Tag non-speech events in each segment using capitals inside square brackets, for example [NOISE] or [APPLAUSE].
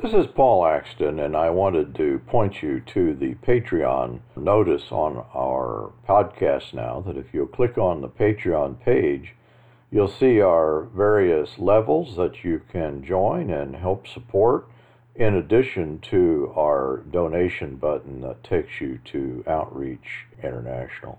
This is Paul Axton, and I wanted to point you to the Patreon notice on our podcast now. That if you'll click on the Patreon page, you'll see our various levels that you can join and help support, in addition to our donation button that takes you to Outreach International.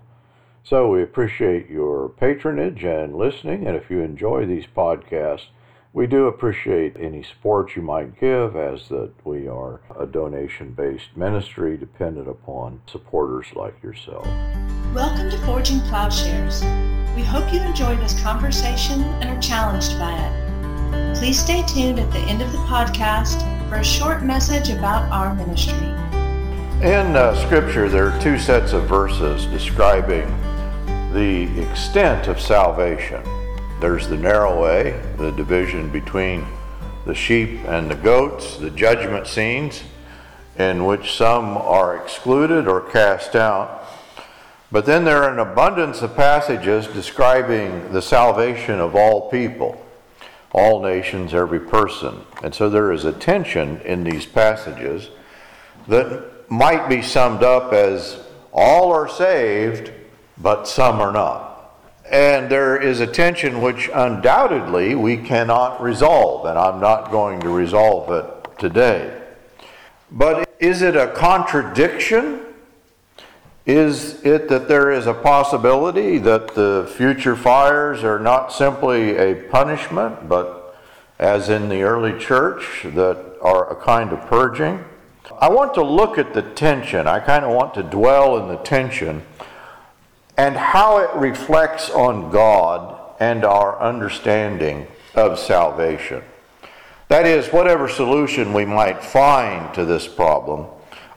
So we appreciate your patronage and listening, and if you enjoy these podcasts, we do appreciate any support you might give, as that we are a donation based ministry dependent upon supporters like yourself. Welcome to Forging Plowshares. We hope you enjoyed this conversation and are challenged by it. Please stay tuned at the end of the podcast for a short message about our ministry. In uh, Scripture, there are two sets of verses describing the extent of salvation. There's the narrow way, the division between the sheep and the goats, the judgment scenes, in which some are excluded or cast out. But then there are an abundance of passages describing the salvation of all people, all nations, every person. And so there is a tension in these passages that might be summed up as all are saved, but some are not. And there is a tension which undoubtedly we cannot resolve, and I'm not going to resolve it today. But is it a contradiction? Is it that there is a possibility that the future fires are not simply a punishment, but as in the early church, that are a kind of purging? I want to look at the tension. I kind of want to dwell in the tension and how it reflects on God and our understanding of salvation. That is, whatever solution we might find to this problem,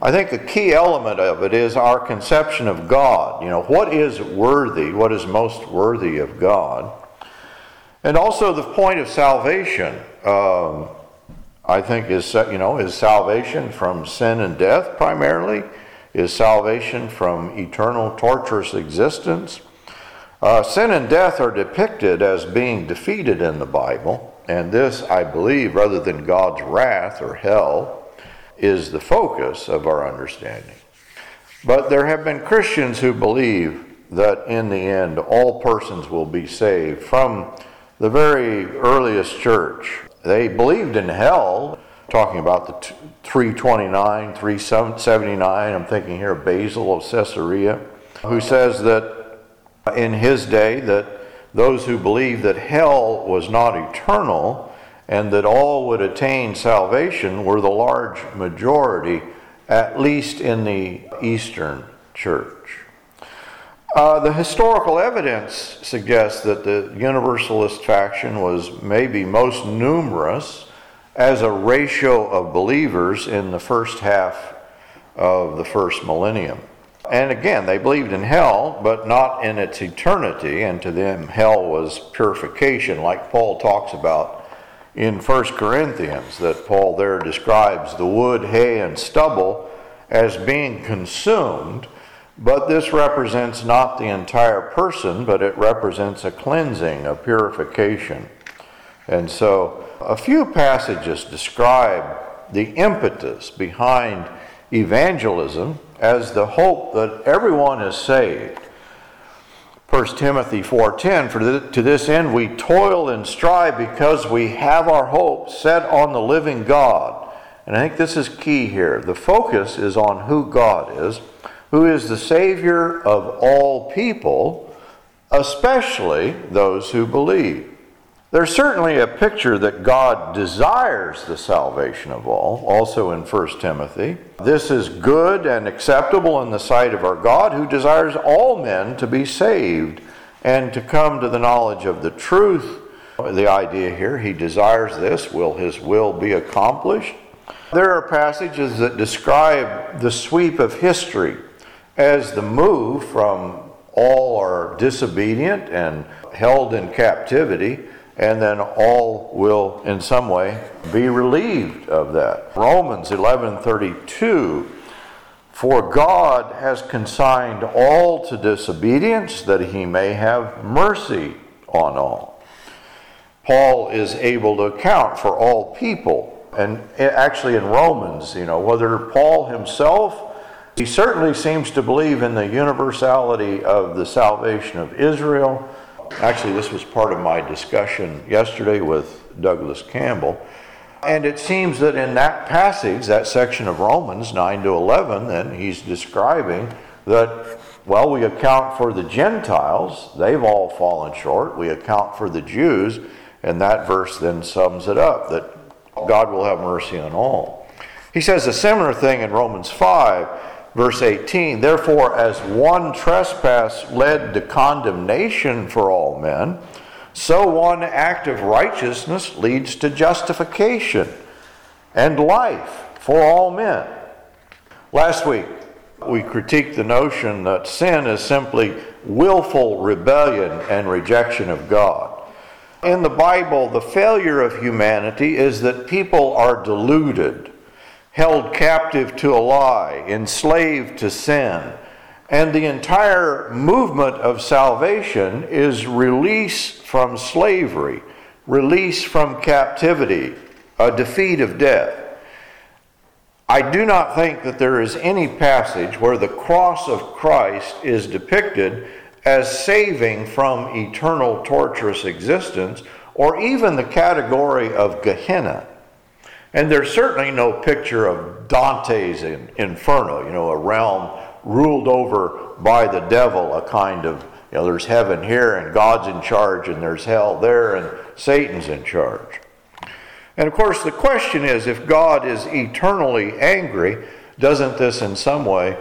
I think a key element of it is our conception of God. You know, what is worthy, what is most worthy of God? And also the point of salvation. Um, I think is you know is salvation from sin and death primarily is salvation from eternal torturous existence. Uh, sin and death are depicted as being defeated in the Bible, and this, I believe, rather than God's wrath or hell, is the focus of our understanding. But there have been Christians who believe that in the end all persons will be saved from the very earliest church. They believed in hell, talking about the 329, 379. I'm thinking here of Basil of Caesarea, who says that in his day that those who believed that hell was not eternal and that all would attain salvation were the large majority, at least in the Eastern Church. Uh, the historical evidence suggests that the Universalist faction was maybe most numerous as a ratio of believers in the first half of the first millennium. And again, they believed in hell, but not in its eternity, and to them, hell was purification, like Paul talks about in 1 Corinthians, that Paul there describes the wood, hay, and stubble as being consumed. But this represents not the entire person, but it represents a cleansing, a purification. And so a few passages describe the impetus behind evangelism as the hope that everyone is saved. 1 Timothy 4:10 for to this end we toil and strive because we have our hope set on the living God. And I think this is key here. The focus is on who God is, who is the savior of all people, especially those who believe. There's certainly a picture that God desires the salvation of all, also in 1 Timothy. This is good and acceptable in the sight of our God, who desires all men to be saved and to come to the knowledge of the truth. The idea here, he desires this. Will his will be accomplished? There are passages that describe the sweep of history as the move from all are disobedient and held in captivity and then all will in some way be relieved of that. Romans 11:32 For God has consigned all to disobedience that he may have mercy on all. Paul is able to account for all people And actually in Romans, you know, whether Paul himself he certainly seems to believe in the universality of the salvation of Israel. Actually, this was part of my discussion yesterday with Douglas Campbell. And it seems that in that passage, that section of Romans 9 to 11, then he's describing that, well, we account for the Gentiles, they've all fallen short. We account for the Jews, and that verse then sums it up that God will have mercy on all. He says a similar thing in Romans 5 Verse 18 Therefore, as one trespass led to condemnation for all men, so one act of righteousness leads to justification and life for all men. Last week, we critiqued the notion that sin is simply willful rebellion and rejection of God. In the Bible, the failure of humanity is that people are deluded held captive to a lie, enslaved to sin. And the entire movement of salvation is release from slavery, release from captivity, a defeat of death. I do not think that there is any passage where the cross of Christ is depicted as saving from eternal torturous existence or even the category of Gehenna. And there's certainly no picture of Dante's Inferno, you know, a realm ruled over by the devil, a kind of, you know, there's heaven here and God's in charge and there's hell there and Satan's in charge. And of course, the question is if God is eternally angry, doesn't this in some way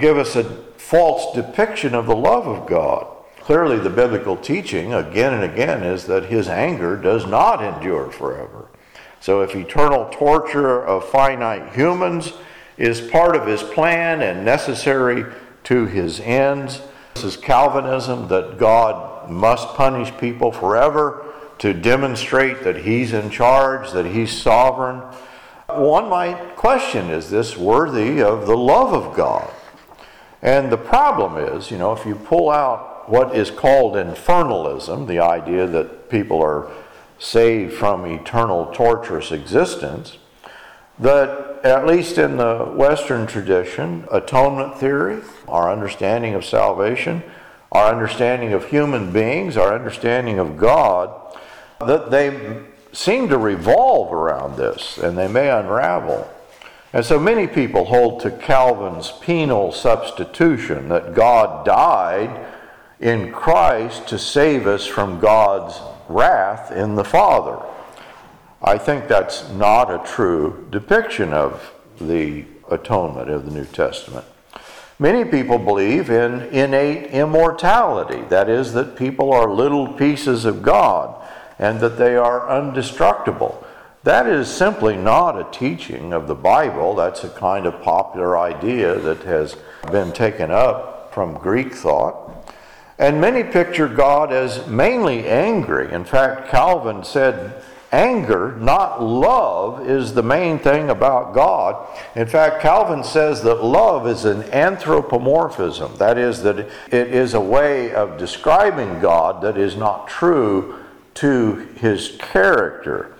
give us a false depiction of the love of God? Clearly, the biblical teaching again and again is that his anger does not endure forever. So, if eternal torture of finite humans is part of his plan and necessary to his ends, this is Calvinism that God must punish people forever to demonstrate that he's in charge, that he's sovereign. One might question is this worthy of the love of God? And the problem is, you know, if you pull out what is called infernalism, the idea that people are saved from eternal torturous existence, that at least in the Western tradition, atonement theory, our understanding of salvation, our understanding of human beings, our understanding of God, that they seem to revolve around this and they may unravel. And so many people hold to Calvin's penal substitution that God died in Christ to save us from God's wrath in the Father. I think that's not a true depiction of the atonement of the New Testament. Many people believe in innate immortality, that is, that people are little pieces of God and that they are undestructible. That is simply not a teaching of the Bible. That's a kind of popular idea that has been taken up from Greek thought. And many picture God as mainly angry. In fact, Calvin said, anger, not love, is the main thing about God. In fact, Calvin says that love is an anthropomorphism. That is, that it is a way of describing God that is not true to his character.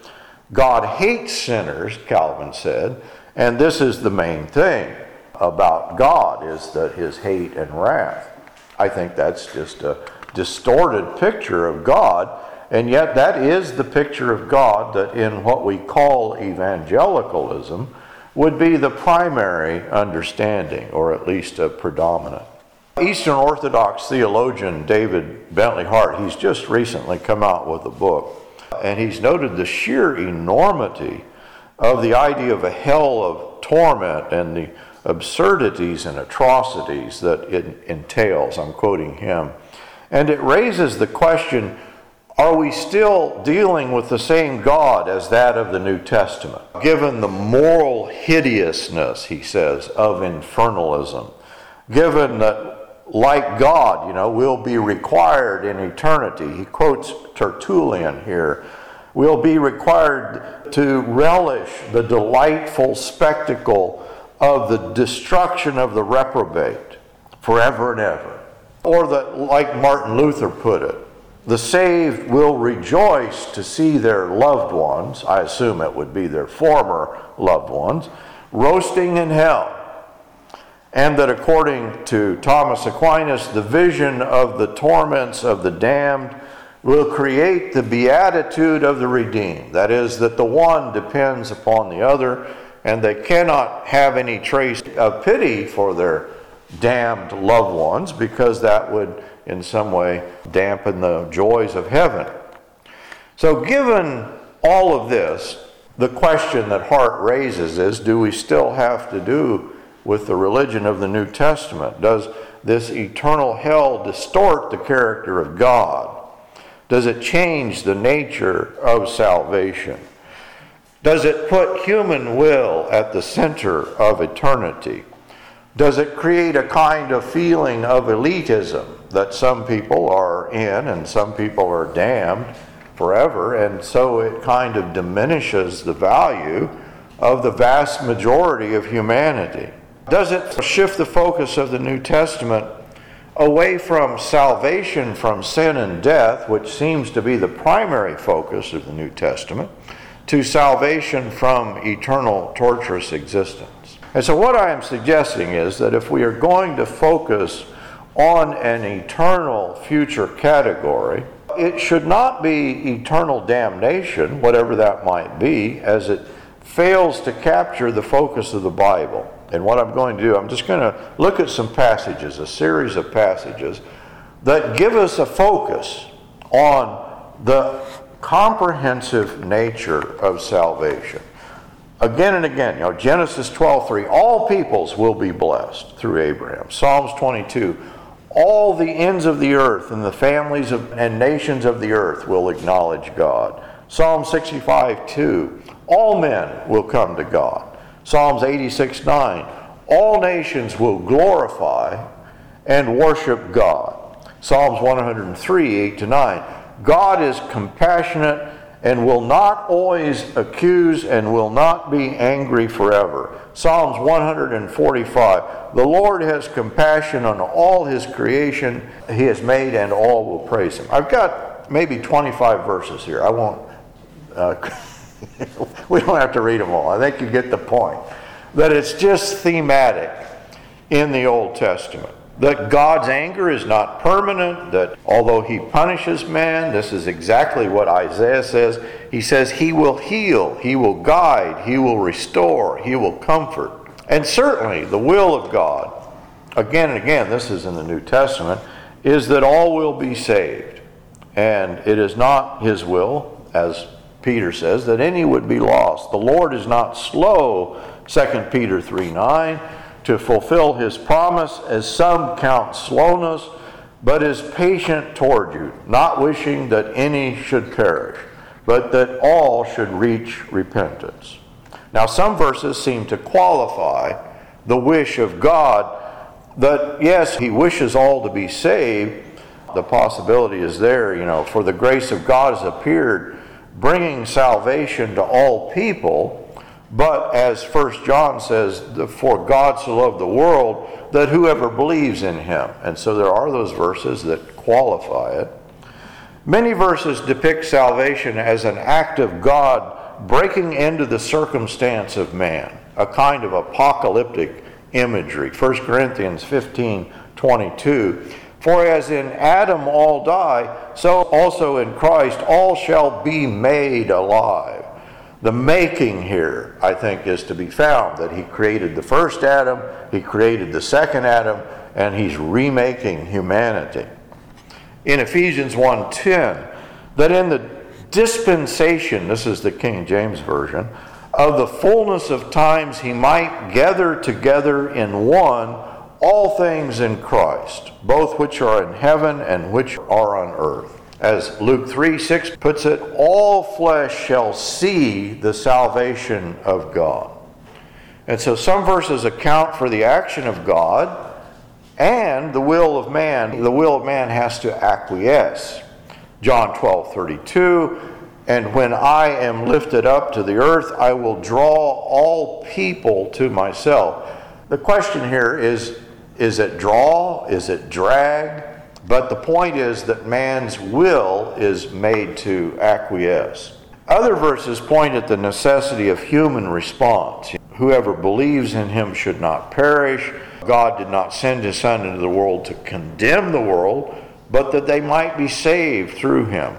God hates sinners, Calvin said, and this is the main thing about God is that his hate and wrath. I think that's just a distorted picture of God. And yet, that is the picture of God that, in what we call evangelicalism, would be the primary understanding, or at least a predominant. Eastern Orthodox theologian David Bentley Hart, he's just recently come out with a book, and he's noted the sheer enormity of the idea of a hell of torment and the absurdities and atrocities that it entails. I'm quoting him. And it raises the question are we still dealing with the same God as that of the New Testament? Given the moral hideousness, he says, of infernalism, given that, like God, you know, we'll be required in eternity. He quotes Tertullian here. We'll be required to relish the delightful spectacle of the destruction of the reprobate forever and ever. Or that, like Martin Luther put it, the saved will rejoice to see their loved ones, I assume it would be their former loved ones, roasting in hell. And that according to Thomas Aquinas, the vision of the torments of the damned will create the beatitude of the redeemed. That is, that the one depends upon the other, and they cannot have any trace of pity for their damned loved ones because that would in some way dampen the joys of heaven. So, given all of this, the question that Hart raises is do we still have to do with the religion of the New Testament? Does this eternal hell distort the character of God? Does it change the nature of salvation? Does it put human will at the center of eternity? Does it create a kind of feeling of elitism that some people are in and some people are damned forever, and so it kind of diminishes the value of the vast majority of humanity? Does it shift the focus of the New Testament away from salvation from sin and death, which seems to be the primary focus of the New Testament, to salvation from eternal torturous existence. And so, what I am suggesting is that if we are going to focus on an eternal future category, it should not be eternal damnation, whatever that might be, as it fails to capture the focus of the Bible. And what I'm going to do, I'm just going to look at some passages, a series of passages that give us a focus on the comprehensive nature of salvation. Again and again, you know, Genesis 12:3, all peoples will be blessed through Abraham. Psalms 22, all the ends of the earth and the families of, and nations of the earth will acknowledge God. Psalm 65, 2, all men will come to God. Psalms 86 9. All nations will glorify and worship God. Psalms 103 8 to 9. God is compassionate and will not always accuse and will not be angry forever. Psalms 145 The Lord has compassion on all his creation he has made, and all will praise him. I've got maybe 25 verses here. I won't. Uh, [LAUGHS] we don't have to read them all. I think you get the point. That it's just thematic in the Old Testament. That God's anger is not permanent, that although He punishes man, this is exactly what Isaiah says. He says He will heal, He will guide, He will restore, He will comfort. And certainly the will of God, again and again, this is in the New Testament, is that all will be saved. And it is not His will, as Peter says, that any would be lost. The Lord is not slow, 2 Peter 3 9, to fulfill his promise, as some count slowness, but is patient toward you, not wishing that any should perish, but that all should reach repentance. Now, some verses seem to qualify the wish of God that, yes, he wishes all to be saved. The possibility is there, you know, for the grace of God has appeared bringing salvation to all people. But as First John says, for God so loved the world that whoever believes in him. And so there are those verses that qualify it. Many verses depict salvation as an act of God breaking into the circumstance of man, a kind of apocalyptic imagery. 1 Corinthians 15 22 for as in Adam all die, so also in Christ all shall be made alive. The making here, I think, is to be found that he created the first Adam, he created the second Adam, and he's remaking humanity. In Ephesians 1:10, that in the dispensation, this is the King James version, of the fullness of times he might gather together in one all things in Christ, both which are in heaven and which are on earth. As Luke 3 6 puts it, all flesh shall see the salvation of God. And so some verses account for the action of God and the will of man. The will of man has to acquiesce. John 12 32, and when I am lifted up to the earth, I will draw all people to myself. The question here is is it draw? Is it drag? But the point is that man's will is made to acquiesce. Other verses point at the necessity of human response. Whoever believes in him should not perish. God did not send his Son into the world to condemn the world, but that they might be saved through him.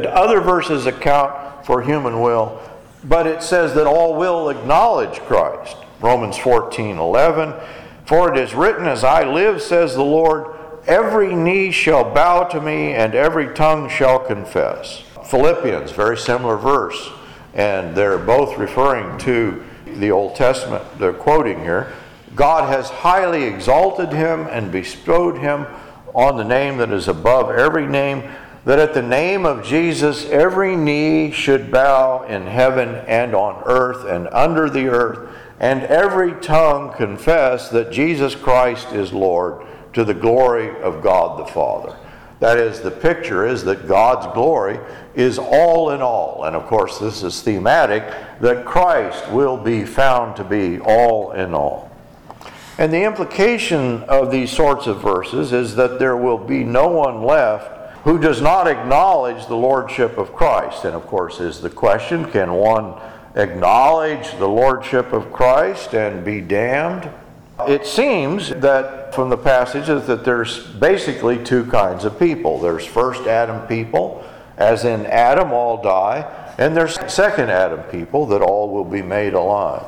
Other verses account for human will, but it says that all will acknowledge Christ. Romans 14 11. For it is written, As I live, says the Lord, every knee shall bow to me, and every tongue shall confess. Philippians, very similar verse, and they're both referring to the Old Testament they're quoting here. God has highly exalted him and bestowed him on the name that is above every name, that at the name of Jesus every knee should bow in heaven and on earth and under the earth, and every tongue confess that Jesus Christ is Lord to the glory of God the Father. That is, the picture is that God's glory is all in all. And of course, this is thematic that Christ will be found to be all in all. And the implication of these sorts of verses is that there will be no one left who does not acknowledge the lordship of Christ. And of course, is the question can one acknowledge the lordship of Christ and be damned? It seems that from the passages that there's basically two kinds of people. There's first Adam people, as in Adam all die, and there's second Adam people that all will be made alive.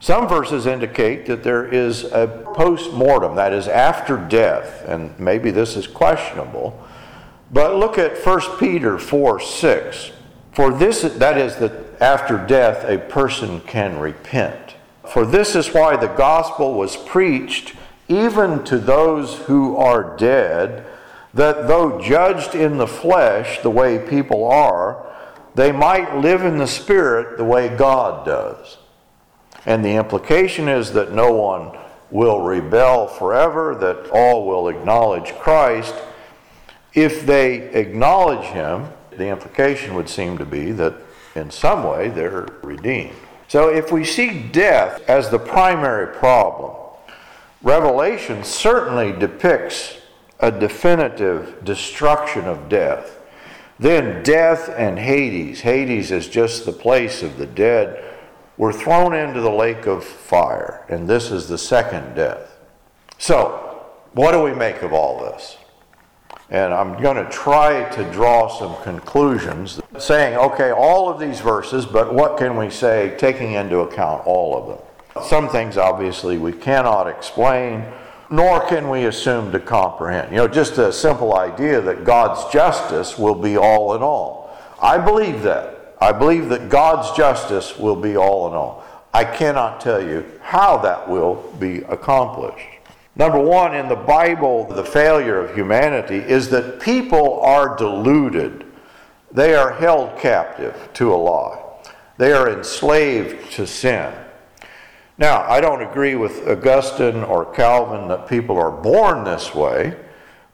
Some verses indicate that there is a post mortem, that is after death, and maybe this is questionable. But look at 1 Peter 4 6. For this, that is, that after death a person can repent. For this is why the gospel was preached even to those who are dead, that though judged in the flesh the way people are, they might live in the spirit the way God does. And the implication is that no one will rebel forever, that all will acknowledge Christ. If they acknowledge Him, the implication would seem to be that in some way they're redeemed. So if we see death as the primary problem, Revelation certainly depicts a definitive destruction of death. Then death and Hades, Hades is just the place of the dead, were thrown into the lake of fire, and this is the second death. So, what do we make of all this? And I'm going to try to draw some conclusions saying, okay, all of these verses, but what can we say taking into account all of them? Some things, obviously, we cannot explain, nor can we assume to comprehend. You know, just a simple idea that God's justice will be all in all. I believe that. I believe that God's justice will be all in all. I cannot tell you how that will be accomplished. Number one, in the Bible, the failure of humanity is that people are deluded. They are held captive to a lie. They are enslaved to sin. Now, I don't agree with Augustine or Calvin that people are born this way,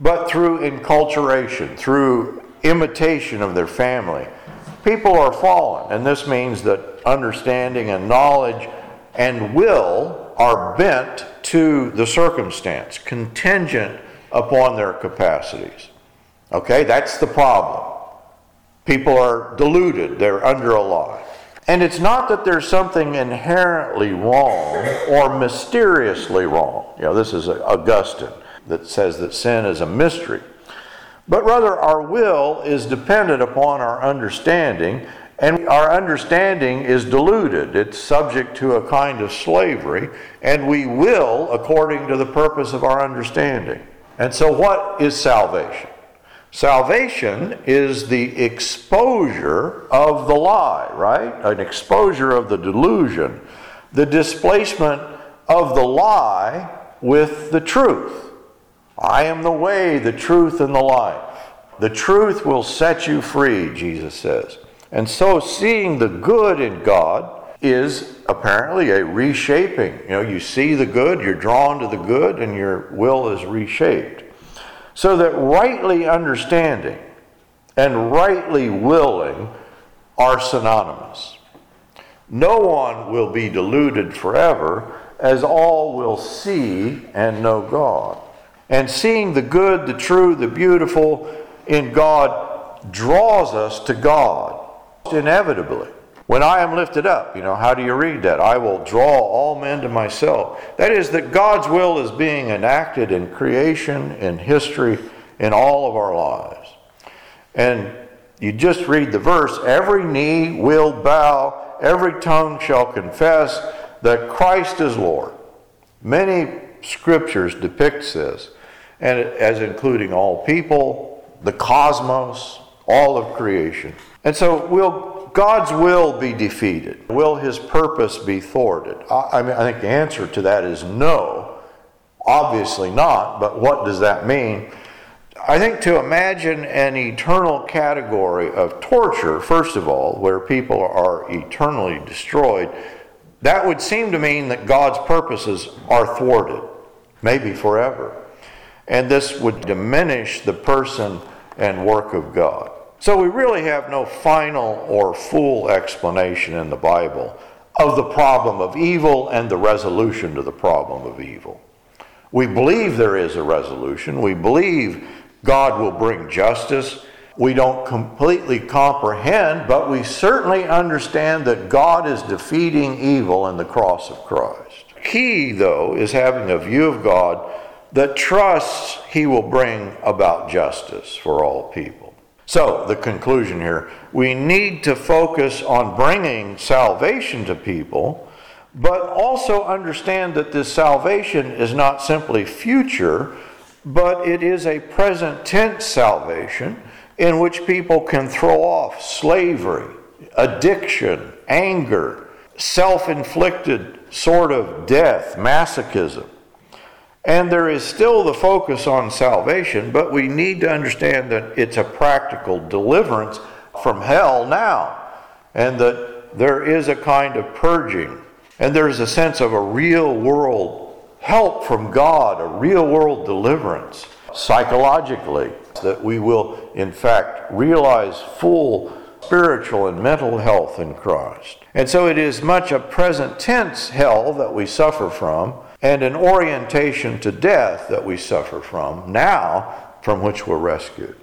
but through enculturation, through imitation of their family, people are fallen. And this means that understanding and knowledge and will are bent to the circumstance, contingent upon their capacities. Okay, that's the problem. People are deluded, they're under a lie. And it's not that there's something inherently wrong or mysteriously wrong. You know, this is Augustine that says that sin is a mystery. But rather, our will is dependent upon our understanding and our understanding is deluded. It's subject to a kind of slavery, and we will according to the purpose of our understanding. And so, what is salvation? Salvation is the exposure of the lie, right? An exposure of the delusion, the displacement of the lie with the truth. I am the way, the truth, and the life. The truth will set you free, Jesus says. And so seeing the good in God is apparently a reshaping. You know, you see the good, you're drawn to the good, and your will is reshaped. So that rightly understanding and rightly willing are synonymous. No one will be deluded forever, as all will see and know God. And seeing the good, the true, the beautiful in God draws us to God inevitably. When I am lifted up, you know, how do you read that? I will draw all men to myself. That is, that God's will is being enacted in creation, in history, in all of our lives. And you just read the verse every knee will bow, every tongue shall confess that Christ is Lord. Many scriptures depicts this, and as including all people, the cosmos, all of creation. And so will God's will be defeated? Will his purpose be thwarted? I, I, mean, I think the answer to that is no. Obviously not, but what does that mean? I think to imagine an eternal category of torture, first of all, where people are eternally destroyed, that would seem to mean that God's purposes are thwarted, maybe forever. And this would diminish the person and work of God. So we really have no final or full explanation in the Bible of the problem of evil and the resolution to the problem of evil. We believe there is a resolution. We believe God will bring justice. We don't completely comprehend, but we certainly understand that God is defeating evil in the cross of Christ. Key, though, is having a view of God that trusts He will bring about justice for all people. So, the conclusion here we need to focus on bringing salvation to people, but also understand that this salvation is not simply future, but it is a present tense salvation in which people can throw off slavery, addiction, anger, self inflicted sort of death, masochism. And there is still the focus on salvation, but we need to understand that it's a practical deliverance from hell now, and that there is a kind of purging, and there's a sense of a real world help from God, a real world deliverance psychologically, that we will, in fact, realize full spiritual and mental health in Christ. And so it is much a present tense hell that we suffer from and an orientation to death that we suffer from now, from which we're rescued.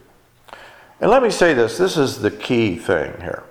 And let me say this this is the key thing here.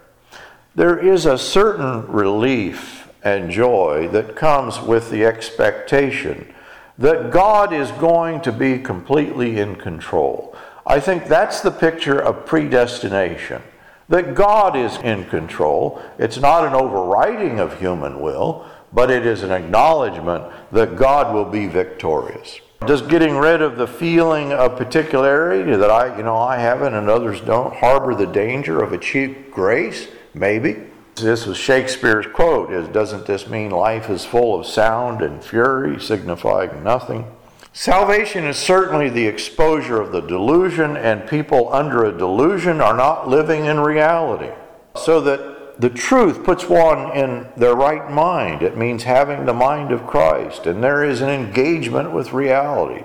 There is a certain relief and joy that comes with the expectation that God is going to be completely in control. I think that's the picture of predestination. That God is in control. It's not an overriding of human will, but it is an acknowledgement that God will be victorious. Does getting rid of the feeling of particularity that I, you know, I haven't and others don't harbor the danger of a cheap grace? Maybe. This was Shakespeare's quote is doesn't this mean life is full of sound and fury signifying nothing? Salvation is certainly the exposure of the delusion and people under a delusion are not living in reality. So that the truth puts one in their right mind. It means having the mind of Christ. And there is an engagement with reality.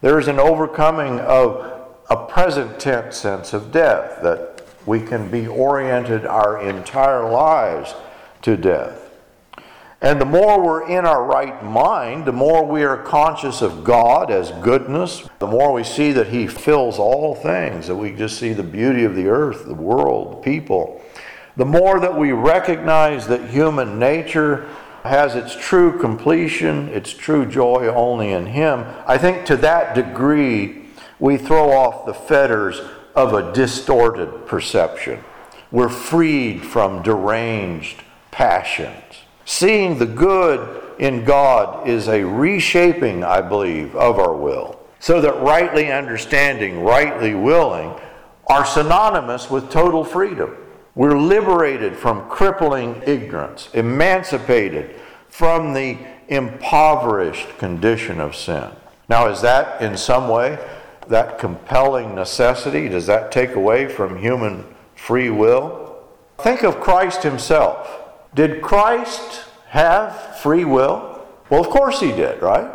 There is an overcoming of a present tense sense of death, that we can be oriented our entire lives to death. And the more we're in our right mind, the more we are conscious of God as goodness, the more we see that He fills all things, that we just see the beauty of the earth, the world, the people the more that we recognize that human nature has its true completion, its true joy only in Him, I think to that degree we throw off the fetters of a distorted perception. We're freed from deranged passions. Seeing the good in God is a reshaping, I believe, of our will, so that rightly understanding, rightly willing are synonymous with total freedom. We're liberated from crippling ignorance, emancipated from the impoverished condition of sin. Now, is that in some way that compelling necessity? Does that take away from human free will? Think of Christ himself. Did Christ have free will? Well, of course he did, right?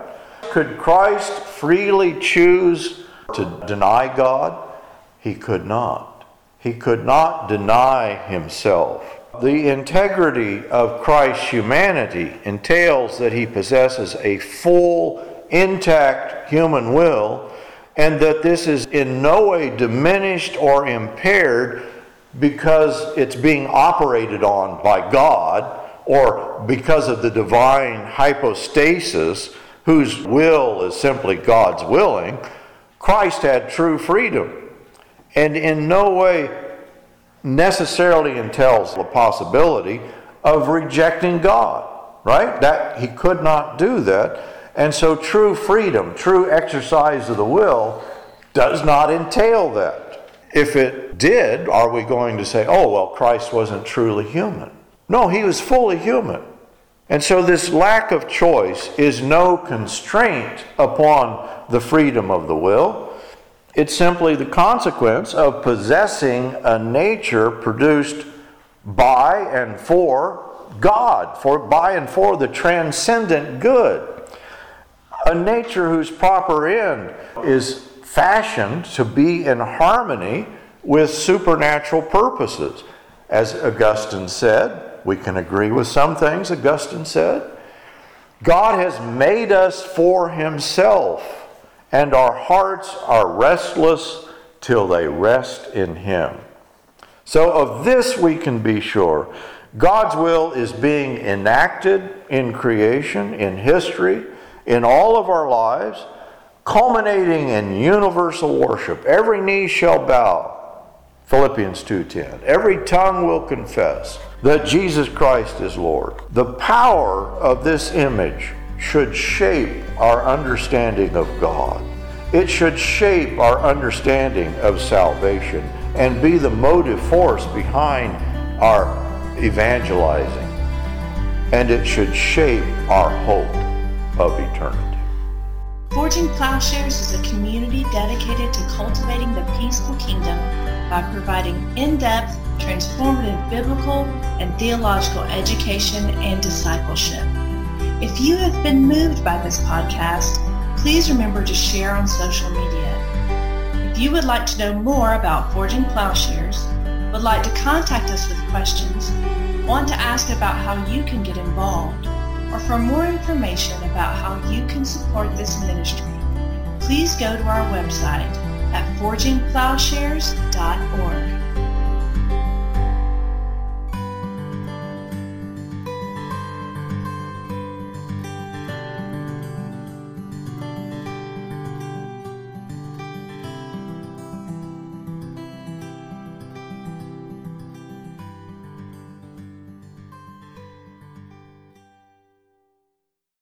Could Christ freely choose to deny God? He could not. He could not deny himself. The integrity of Christ's humanity entails that he possesses a full intact human will, and that this is in no way diminished or impaired because it's being operated on by God or because of the divine hypostasis, whose will is simply God's willing, Christ had true freedom. And in no way necessarily entails the possibility of rejecting God, right? That he could not do that. And so true freedom, true exercise of the will does not entail that. If it did, are we going to say, oh, well, Christ wasn't truly human? No, he was fully human. And so this lack of choice is no constraint upon the freedom of the will. It's simply the consequence of possessing a nature produced by and for God, for by and for the transcendent good. A nature whose proper end is fashioned to be in harmony with supernatural purposes. As Augustine said, we can agree with some things Augustine said. God has made us for himself and our hearts are restless till they rest in Him. So, of this we can be sure God's will is being enacted in creation, in history, in all of our lives, culminating in universal worship. Every knee shall bow. Philippians 2:10. Every tongue will confess that Jesus Christ is Lord. The power of this image should shape our understanding of God. It should shape our understanding of salvation and be the motive force behind our evangelizing. And it should shape our hope of eternity. Forging Plowshares is a community dedicated to cultivating the peaceful kingdom by providing in depth, transformative biblical and theological education and discipleship. If you have been moved by this podcast, please remember to share on social media. If you would like to know more about Forging Plowshares, would like to contact us with questions, want to ask about how you can get involved, or for more information about how you can support this ministry, please go to our website at forgingplowshares.com